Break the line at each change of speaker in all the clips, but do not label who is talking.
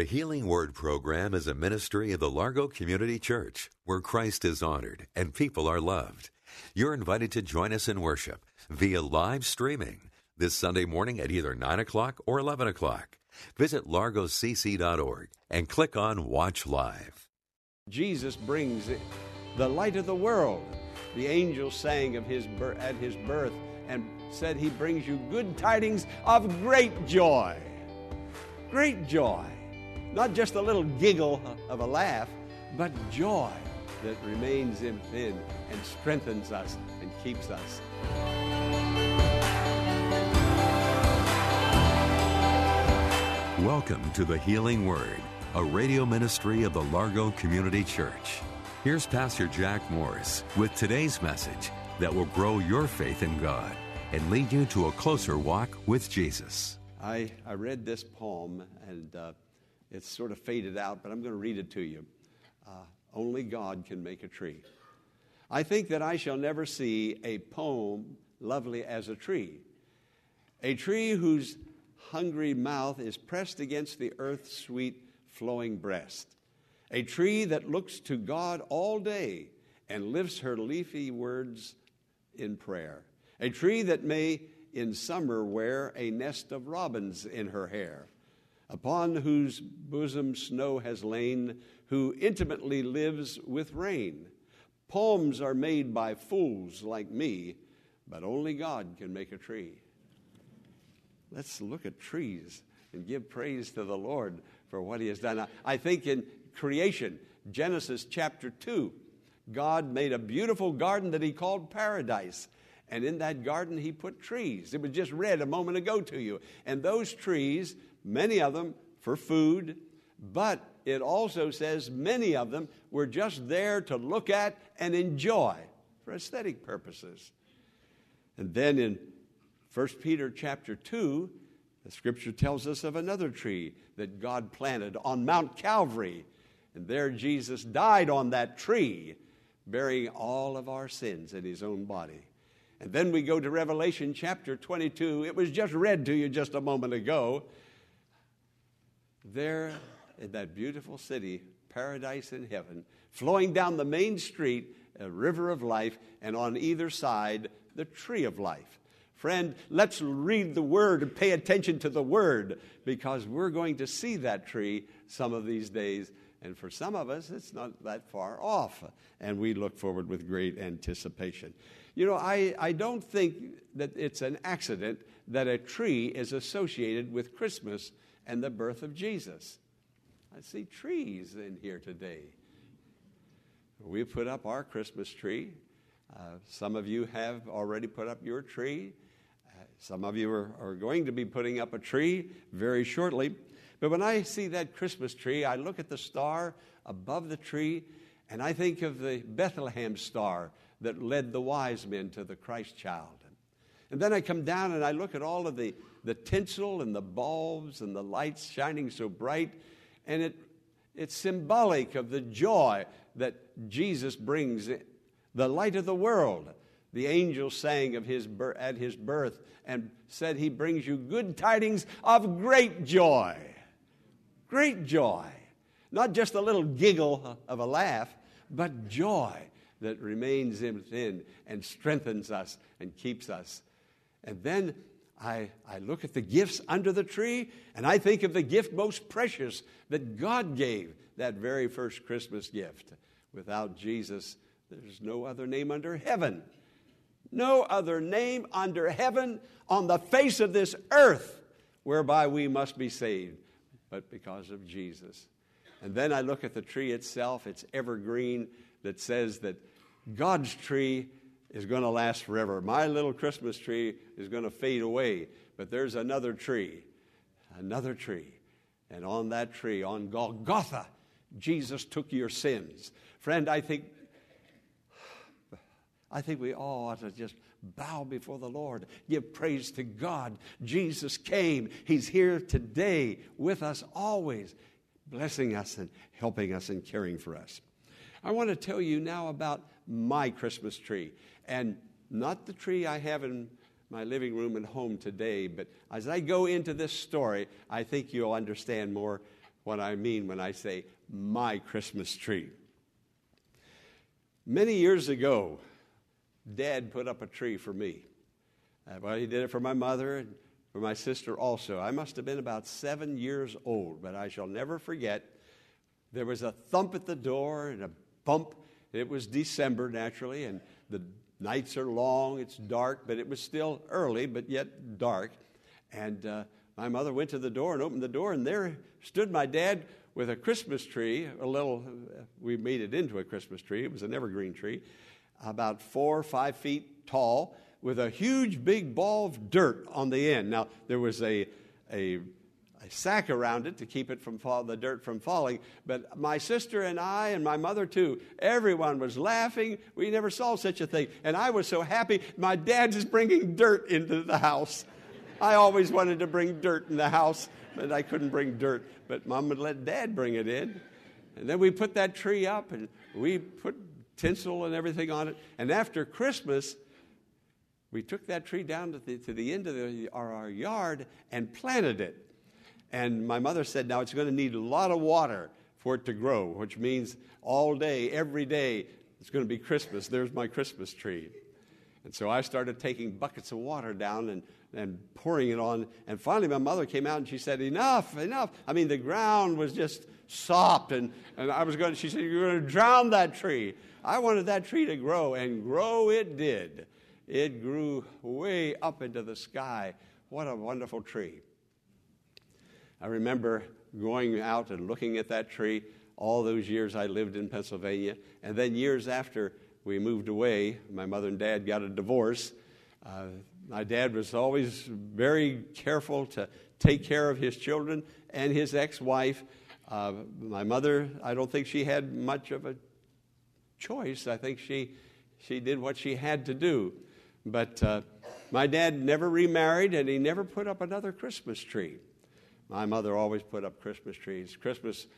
The Healing Word program is a ministry of the Largo Community Church where Christ is honored and people are loved. You're invited to join us in worship via live streaming this Sunday morning at either 9 o'clock or 11 o'clock. Visit largocc.org and click on Watch Live.
Jesus brings the light of the world. The angel sang of his at his birth and said he brings you good tidings of great joy. Great joy. Not just a little giggle of a laugh, but joy that remains within and strengthens us and keeps us.
Welcome to the Healing Word, a radio ministry of the Largo Community Church. Here's Pastor Jack Morris with today's message that will grow your faith in God and lead you to a closer walk with Jesus.
I, I read this poem and uh, it's sort of faded out, but I'm going to read it to you. Uh, Only God can make a tree. I think that I shall never see a poem lovely as a tree, a tree whose hungry mouth is pressed against the earth's sweet flowing breast, a tree that looks to God all day and lifts her leafy words in prayer, a tree that may in summer wear a nest of robins in her hair, upon whose bosom snow has lain, who intimately lives with rain. Poems are made by fools like me, but only God can make a tree. Let's look at trees and give praise to the Lord for what He has done. I think in creation, Genesis chapter 2, God made a beautiful garden that He called paradise. And in that garden, He put trees. It was just read a moment ago to you. And those trees, many of them for food, but it also says many of them were just there to look at and enjoy for aesthetic purposes. And then in 1 Peter chapter 2, the scripture tells us of another tree that God planted on Mount Calvary. And there Jesus died on that tree, bearing all of our sins in his own body. And then we go to Revelation chapter 22. It was just read to you just a moment ago. There in that beautiful city, paradise in heaven, flowing down the main street, a river of life, and on either side, the tree of life. Friend, let's read the word and pay attention to the word because we're going to see that tree some of these days. And for some of us, it's not that far off. And we look forward with great anticipation. You know, I, I don't think that it's an accident that a tree is associated with Christmas and the birth of Jesus. I see trees in here today. We put up our Christmas tree. Uh, some of you have already put up your tree. Uh, some of you are, are going to be putting up a tree very shortly. But when I see that Christmas tree, I look at the star above the tree and I think of the Bethlehem star that led the wise men to the Christ child. And then I come down and I look at all of the, the tinsel and the bulbs and the lights shining so bright, and it, it's symbolic of the joy that Jesus brings, the light of the world. The angel sang of his at his birth and said, He brings you good tidings of great joy. Great joy. Not just a little giggle of a laugh, but joy that remains within and strengthens us and keeps us. And then I, I look at the gifts under the tree, and I think of the gift most precious that God gave, that very first Christmas gift. Without Jesus, there's no other name under heaven. No other name under heaven on the face of this earth whereby we must be saved, but because of Jesus. And then I look at the tree itself, it's evergreen, that says that God's tree is going to last forever. My little Christmas tree is going to fade away, but there's another tree, another tree. And on that tree, on Golgotha, Jesus took your sins. Friend, I think I think we all ought to just bow before the Lord, give praise to God. Jesus came. He's here today with us always, blessing us and helping us and caring for us. I want to tell you now about my Christmas tree, and not the tree I have in my living room and home today, but as I go into this story, I think you'll understand more what I mean when I say my Christmas tree. Many years ago, Dad put up a tree for me. Uh, well, he did it for my mother and for my sister also. I must have been about seven years old, but I shall never forget. There was a thump at the door and a bump. It was December, naturally, and the nights are long. It's dark, but it was still early, but yet dark. And uh, my mother went to the door and opened the door, and there stood my dad with a Christmas tree, a little, we made it into a Christmas tree. It was an evergreen tree about four or five feet tall, with a huge big ball of dirt on the end. Now, there was a, a sack around it to keep it from fall, the dirt from falling. But my sister and I, and my mother too, everyone was laughing. We never saw such a thing. And I was so happy. My dad's is bringing dirt into the house. I always wanted to bring dirt in the house, but I couldn't bring dirt. But mom would let dad bring it in. And then we put that tree up and we put tinsel and everything on it. And after Christmas, we took that tree down to the, to the end of the, our, our yard and planted it. And my mother said, now it's going to need a lot of water for it to grow, which means all day, every day, it's going to be Christmas. There's my Christmas tree. And so I started taking buckets of water down and, and pouring it on. And finally, my mother came out and she said, Enough, enough. I mean, the ground was just sopped. And, and I was going, she said, You're going to drown that tree. I wanted that tree to grow, and grow it did. It grew way up into the sky. What a wonderful tree. I remember going out and looking at that tree all those years I lived in Pennsylvania. And then years after we moved away, my mother and dad got a divorce. Uh, my dad was always very careful to take care of his children and his ex wife. Uh, my mother, I don't think she had much of a choice. I think she, she did what she had to do. But uh, my dad never remarried and he never put up another Christmas tree. My mother always put up Christmas trees. Christmas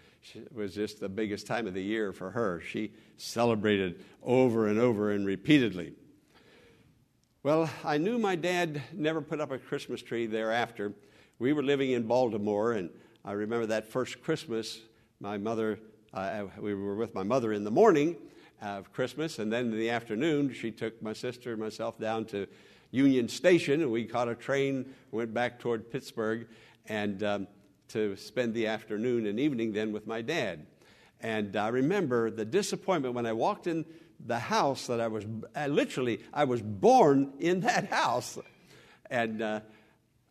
was just the biggest time of the year for her. She celebrated over and over and repeatedly. Well, I knew my dad never put up a Christmas tree thereafter. We were living in Baltimore, and I remember that first Christmas, my mother, uh, we were with my mother in the morning, of Christmas. And then in the afternoon, she took my sister and myself down to Union Station, and we caught a train, went back toward Pittsburgh, and um, to spend the afternoon and evening then with my dad. And I remember the disappointment when I walked in the house that I was I literally I was born in that house, and uh,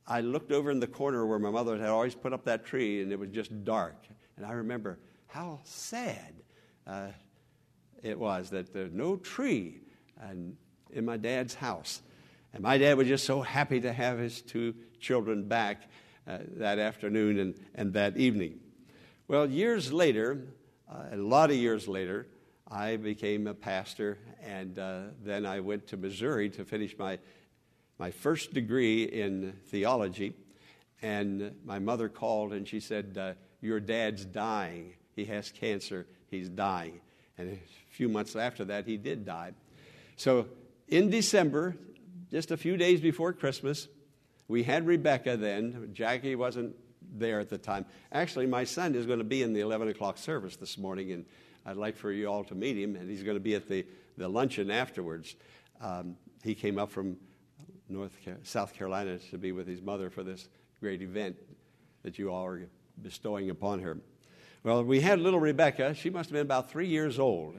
I looked over in the corner where my mother had always put up that tree, and it was just dark. And I remember how sad. Uh, it was that there's no tree and, in my dad's house. And my dad was just so happy to have his two children back uh, that afternoon and, and that evening. Well, years later, uh, a lot of years later, I became a pastor, and uh, then I went to Missouri to finish my, my first degree in theology. And my mother called and she said, uh, Your dad's dying. He has cancer. He's dying. And a few months after that, he did die. So in December, just a few days before Christmas, we had Rebecca then. Jackie wasn't there at the time. Actually, my son is going to be in the 11 o'clock service this morning, and I'd like for you all to meet him, and he's going to be at the, the luncheon afterwards. Um, he came up from North South Carolina to be with his mother for this great event that you all are bestowing upon her. Well, we had little Rebecca. She must have been about three years old.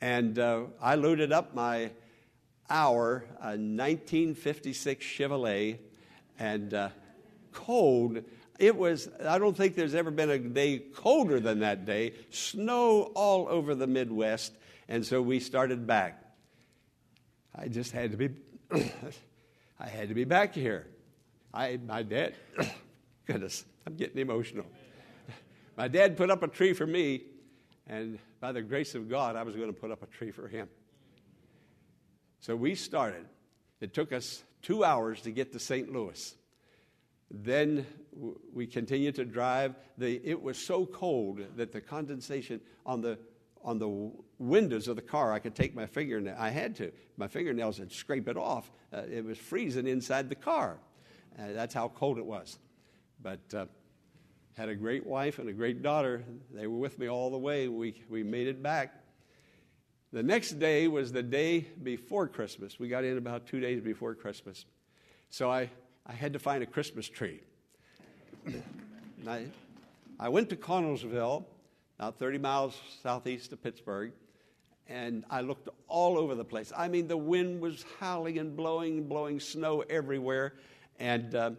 And uh, I loaded up my our uh, 1956 Chevrolet and uh, cold. It was, I don't think there's ever been a day colder than that day. Snow all over the Midwest. And so we started back. I just had to be, I had to be back here. I, my dad, goodness, I'm getting emotional. my dad put up a tree for me, and by the grace of God, I was going to put up a tree for him. So we started. It took us two hours to get to St. Louis. Then we continued to drive. The, it was so cold that the condensation on the, on the windows of the car, I could take my fingernail. I had to. My fingernails would scrape it off. Uh, it was freezing inside the car. Uh, that's how cold it was. But uh, had a great wife and a great daughter. They were with me all the way. We, we made it back. The next day was the day before Christmas. We got in about two days before Christmas. So I, I had to find a Christmas tree. I, I went to Connellsville, about 30 miles southeast of Pittsburgh, and I looked all over the place. I mean, the wind was howling and blowing, blowing snow everywhere. And uh,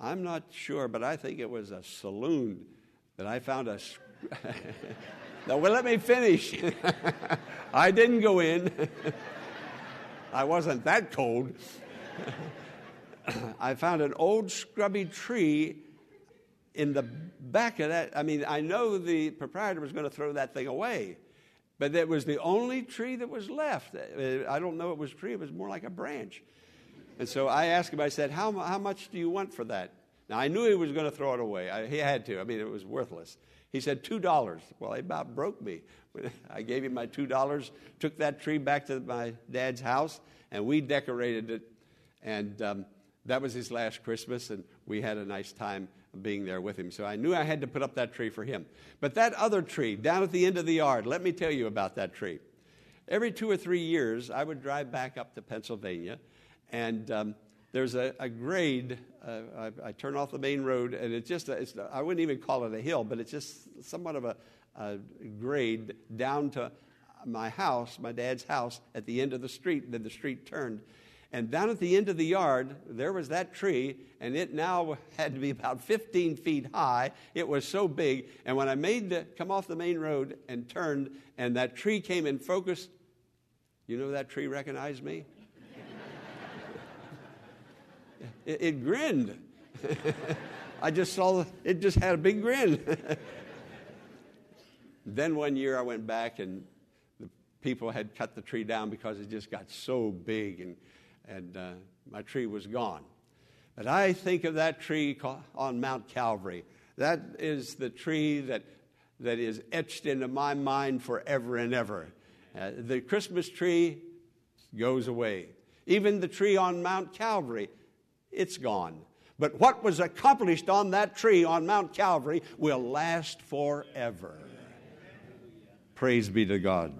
I'm not sure, but I think it was a saloon that I found a. no, well, let me finish. I didn't go in. I wasn't that cold. I found an old scrubby tree in the back of that. I mean, I know the proprietor was going to throw that thing away, but it was the only tree that was left. Uh, I don't know it was a tree, it was more like a branch. And so I asked him, I said, How, how much do you want for that? Now, I knew he was going to throw it away. I, he had to. I mean, it was worthless. He said, $2. Well, he about broke me. I gave him my $2, took that tree back to my dad's house, and we decorated it. And um, that was his last Christmas, and we had a nice time being there with him. So I knew I had to put up that tree for him. But that other tree down at the end of the yard, let me tell you about that tree. Every two or three years, I would drive back up to Pennsylvania, and um, there's a, a grade. Uh, I, I, turn off the main road, and it's just, a, it's, I wouldn't even call it a hill, but it's just somewhat of a, a grade down to my house, my dad's house, at the end of the street. Then the street turned. And down at the end of the yard, there was that tree, and it now had to be about 15 feet high. It was so big. And when I made the come off the main road and turned, and that tree came in focus, you know that tree recognized me? It, it, grinned. I just saw it just had a big grin. then one year I went back and the people had cut the tree down because it just got so big and and uh, my tree was gone. But I think of that tree on Mount Calvary. That is the tree that, that is etched into my mind forever and ever. Uh, the Christmas tree goes away. Even the tree on Mount Calvary, it's gone. But what was accomplished on that tree on Mount Calvary will last forever. Praise be to God.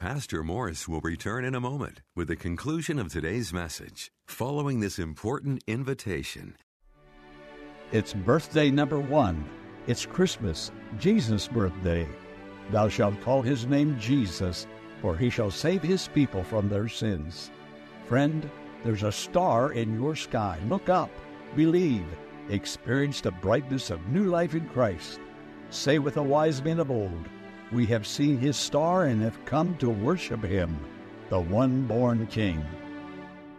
Pastor Morris will return in a moment with the conclusion of today's message following this important invitation.
It's birthday number one. It's Christmas, Jesus' birthday. Thou shalt call his name Jesus, for he shall save his people from their sins. Friend, there's a star in your sky. Look up, believe, experience the brightness of new life in Christ. Say with the wise men of old, we have seen his star and have come to worship him, the one born King.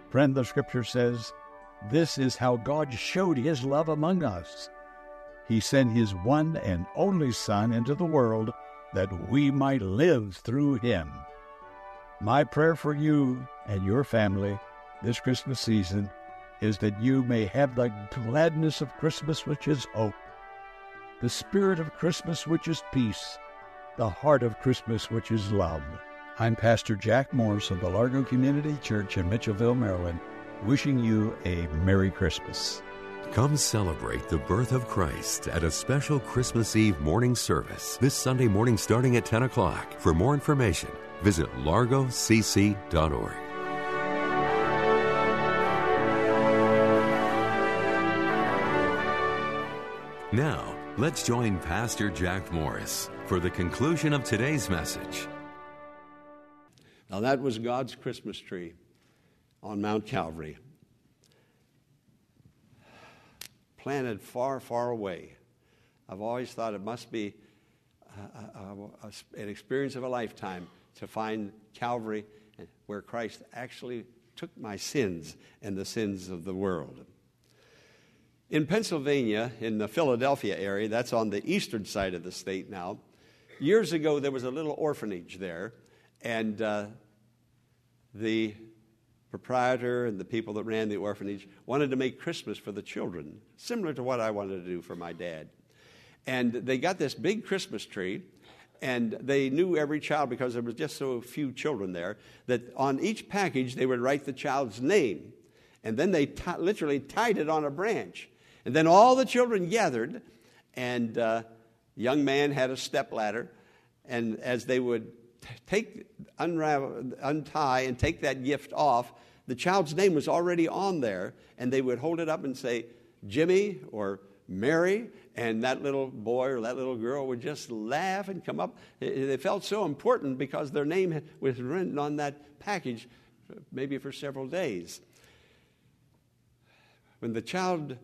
Friend, the scripture says, This is how God showed his love among us. He sent his one and only Son into the world that we might live through him. My prayer for you and your family this Christmas season is that you may have the gladness of Christmas, which is hope, the spirit of Christmas, which is peace the heart of Christmas, which is love. I'm Pastor Jack Morris of the Largo Community Church in Mitchellville, Maryland, wishing you a Merry Christmas.
Come celebrate the birth of Christ at a special Christmas Eve morning service this Sunday morning starting at 10 o'clock. For more information, visit largocc.org. Now, let's join Pastor Jack Morris for the conclusion of today's message.
Now, that was God's Christmas tree on Mount Calvary, planted far, far away. I've always thought it must be a, a, a, an experience of a lifetime to find Calvary where Christ actually took my sins and the sins of the world. In Pennsylvania, in the Philadelphia area, that's on the eastern side of the state now, years ago there was a little orphanage there, and uh, the proprietor and the people that ran the orphanage wanted to make Christmas for the children, similar to what I wanted to do for my dad. And they got this big Christmas tree, and they knew every child because there was just so few children there that on each package they would write the child's name. And then they t- literally tied it on a branch. And then all the children gathered, and uh, young man had a step ladder. And as they would take, unravel, untie, and take that gift off, the child's name was already on there, and they would hold it up and say, Jimmy or Mary, and that little boy or that little girl would just laugh and come up. They felt so important because their name was written on that package, maybe for several days. When the child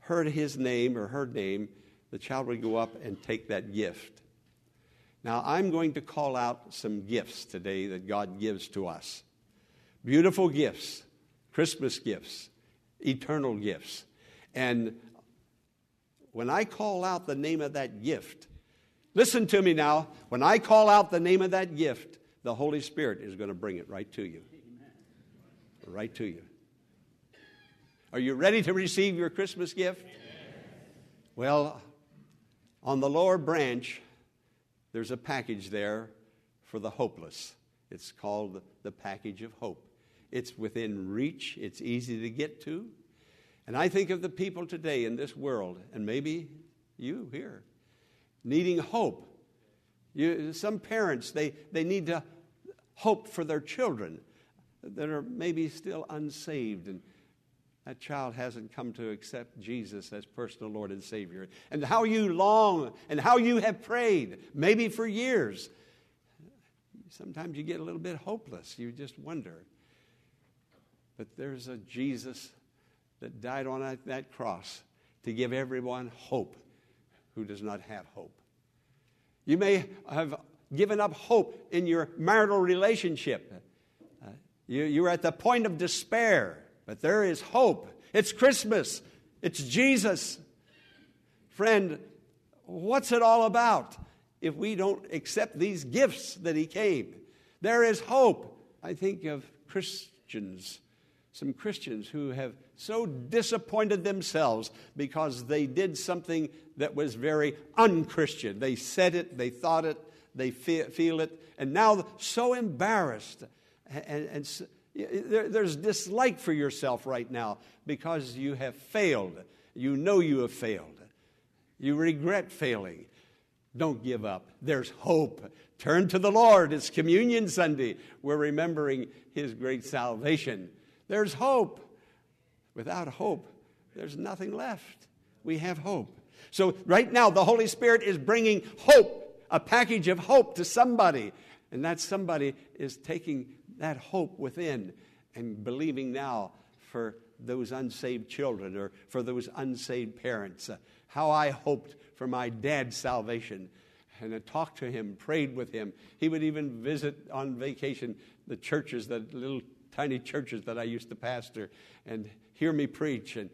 heard his name or her name, the child would go up and take that gift. Now, I'm going to call out some gifts today that God gives to us beautiful gifts, Christmas gifts, eternal gifts. And when I call out the name of that gift, listen to me now. When I call out the name of that gift, the Holy Spirit is going to bring it right to you. Right to you. Are you ready to receive your Christmas gift? Well, on the lower branch, there's a package there for the hopeless. It's called the package of hope. It's within reach, it's easy to get to. And I think of the people today in this world, and maybe you here, needing hope. You, some parents, they, they need to hope for their children that are maybe still unsaved and that child hasn't come to accept Jesus as personal Lord and Savior. And how you long and how you have prayed, maybe for years. Sometimes you get a little bit hopeless. You just wonder. But there's a Jesus that died on that, cross to give everyone hope who does not have hope. You may have given up hope in your marital relationship. Uh, you, you're at the point of despair. But there is hope. It's Christmas. It's Jesus. Friend, what's it all about if we don't accept these gifts that He came? There is hope. I think of Christians, some Christians who have so disappointed themselves because they did something that was very unchristian. They said it, they thought it, they feel it, and now so embarrassed and, and there's dislike for yourself right now because you have failed. You know you have failed. You regret failing. Don't give up. There's hope. Turn to the Lord. It's Communion Sunday. We're remembering His great salvation. There's hope. Without hope, there's nothing left. We have hope. So, right now, the Holy Spirit is bringing hope, a package of hope to somebody. And that somebody is taking that hope within and believing now for those unsaved children or for those unsaved parents. How I hoped for my dad's salvation. And I talked to him, prayed with him. He would even visit on vacation the churches, the little tiny churches that I used to pastor, and hear me preach. And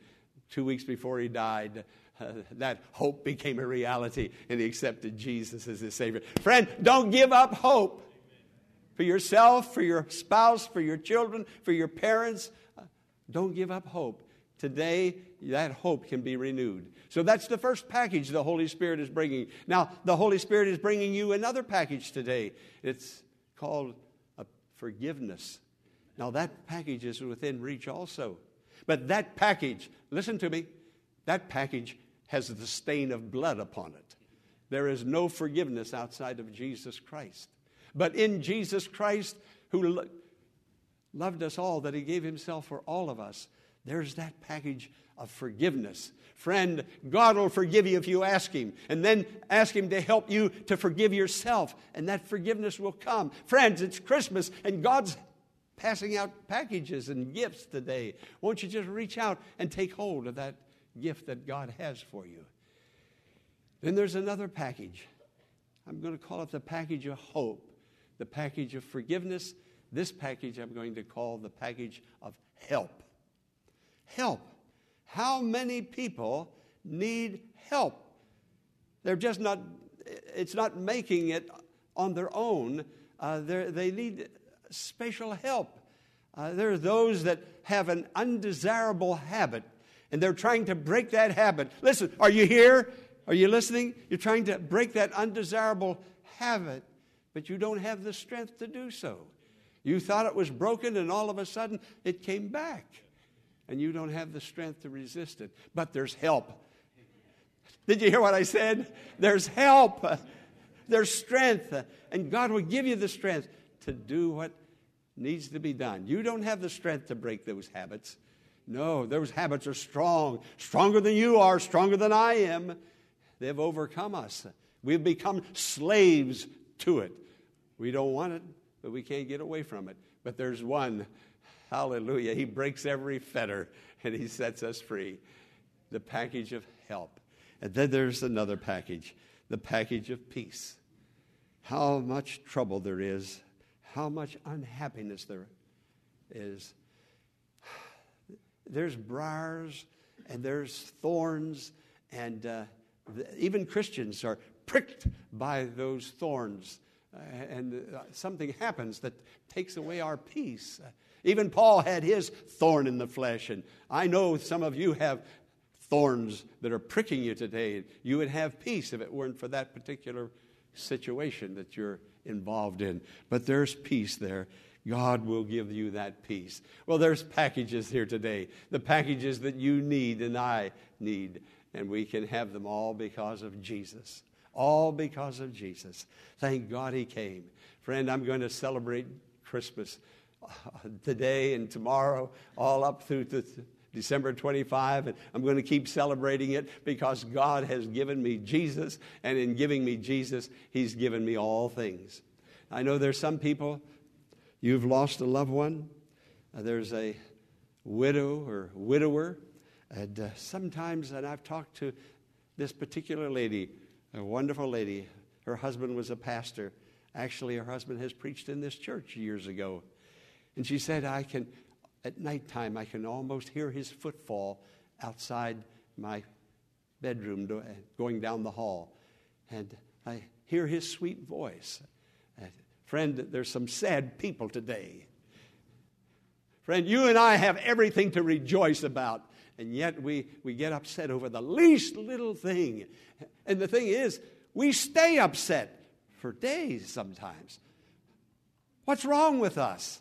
two weeks before he died, uh, that hope became a reality, and he accepted Jesus as his Savior. Friend, don't give up hope for yourself, for your spouse, for your children, for your parents. Uh, don't give up hope. Today, that hope can be renewed. So that's the first package the Holy Spirit is bringing. Now, the Holy Spirit is bringing you another package today. It's called forgiveness. Now, that package is within reach also. But that package, listen to me, that package has the stain of blood upon it. There is no forgiveness outside of Jesus Christ. But in Jesus Christ, who lo- loved us all, that he gave himself for all of us, there's that package of forgiveness. Friend, God will forgive you if you ask Him, and then ask Him to help you to forgive yourself, and that forgiveness will come. Friends, it's Christmas, and God's passing out packages and gifts today. Won't you just reach out and take hold of that gift that God has for you? Then there's another package. I'm going to call it the package of hope the package of forgiveness, This package I'm going to call the package of help. Help. How many people need help? They're just not, it's not making it on their own. Uh, they need special help. Uh, there are those that have an undesirable habit and they're trying to break that habit. Listen, are you here? Are you listening? You're trying to break that undesirable habit, but you don't have the strength to do so. You thought it was broken, and all of a sudden it came back, and you don't have the strength to resist it. But there's help. Did you hear what I said? There's help, there's strength, and God will give you the strength to do what needs to be done. You don't have the strength to break those habits. No, those habits are strong, stronger than you are, stronger than I am. They've overcome us. We've become slaves to it. We don't want it, but we can't get away from it. But there's one, hallelujah, he breaks every fetter and he sets us free. The package of help. And then there's another package, the package of peace. How much trouble there is, how much unhappiness there is there's briars and there's thorns, and uh, even Christians are pricked by those thorns. And uh, something happens that takes away our peace. Even Paul had his thorn in the flesh, and I know some of you have thorns that are pricking you today. You would have peace if it weren't for that particular situation that you're involved in. But there's peace there. God will give you that peace. Well, there's packages here today, the packages that you need and I need, and we can have them all because of Jesus. All because of Jesus. Thank God He came. Friend, I'm going to celebrate Christmas uh, today and tomorrow, all up through to December 25, and I'm going to keep celebrating it because God has given me Jesus, and in giving me Jesus, He's given me all things. I know there's some people You've lost a loved one. Uh, there's a widow or widower. And uh, sometimes, and I've talked to this particular lady, a wonderful lady. Her husband was a pastor. Actually, her husband has preached in this church years ago. And she said, I can, at nighttime, I can almost hear his footfall outside my bedroom going down the hall. And I hear his sweet voice. Uh, friend, there's some sad people today. Friend, you and I have everything to rejoice about, and yet we, we get upset over the least little thing. And the thing is, we stay upset for days sometimes. What's wrong with us?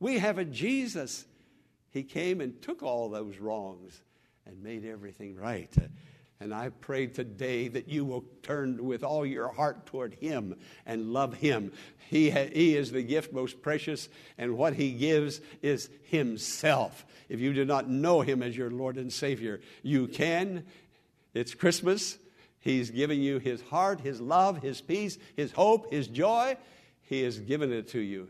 We have a Jesus. He came and took all those wrongs and made everything right. And I pray today that you will turn with all your heart toward Him and love Him. He, ha- he is the gift most precious, and what He gives is Himself. If you do not know Him as your Lord and Savior, you can. It's Christmas. He's giving you His heart, His love, His peace, His hope, His joy. He has given it to you.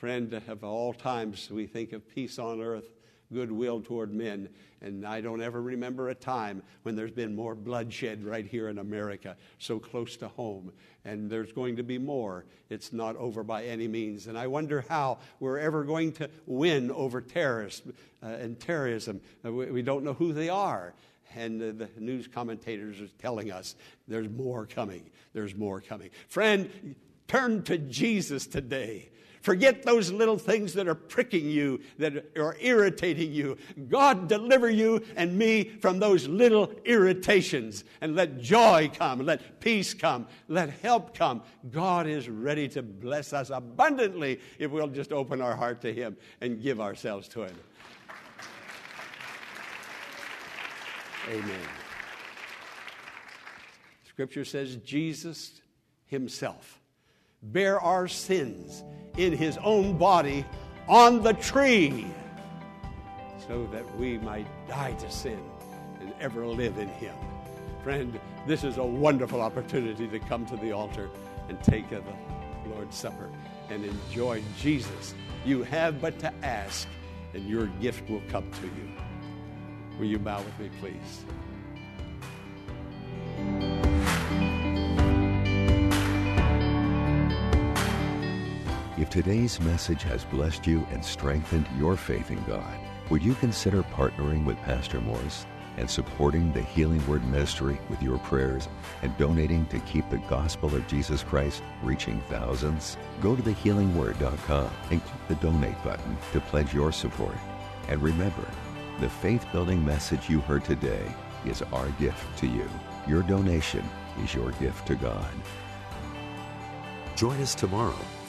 Friend, of all times, we think of peace on earth goodwill toward men. And I don't ever remember a time when there's been more bloodshed right here in America, so close to home. And there's going to be more. It's not over by any means. And I wonder how we're ever going to win over terrorists uh, and terrorism. Uh, we, we, don't know who they are. And uh, the news commentators are telling us there's more coming. There's more coming. Friend, turn to Jesus today. Forget those little things that are pricking you, that are irritating you. God deliver you and me from those little irritations and let joy come, let peace come, let help come. God is ready to bless us abundantly if we'll just open our heart to Him and give ourselves to Him. Amen. Scripture says Jesus Himself bear our sins in his own body on the tree so that we might die to sin and ever live in him. Friend, this is a wonderful opportunity to come to the altar and take the Lord's Supper and enjoy Jesus. You have but to ask, and your gift will come to you. Will you bow with me, please?
If today's message has blessed you and strengthened your faith in God, would you consider partnering with Pastor Morris and supporting the Healing Word Ministry with your prayers and donating to keep the gospel of Jesus Christ reaching thousands? Go to thehealingword.com and click the donate button to pledge your support. And remember, the faith building message you heard today is our gift to you. Your donation is your gift to God.
Join us tomorrow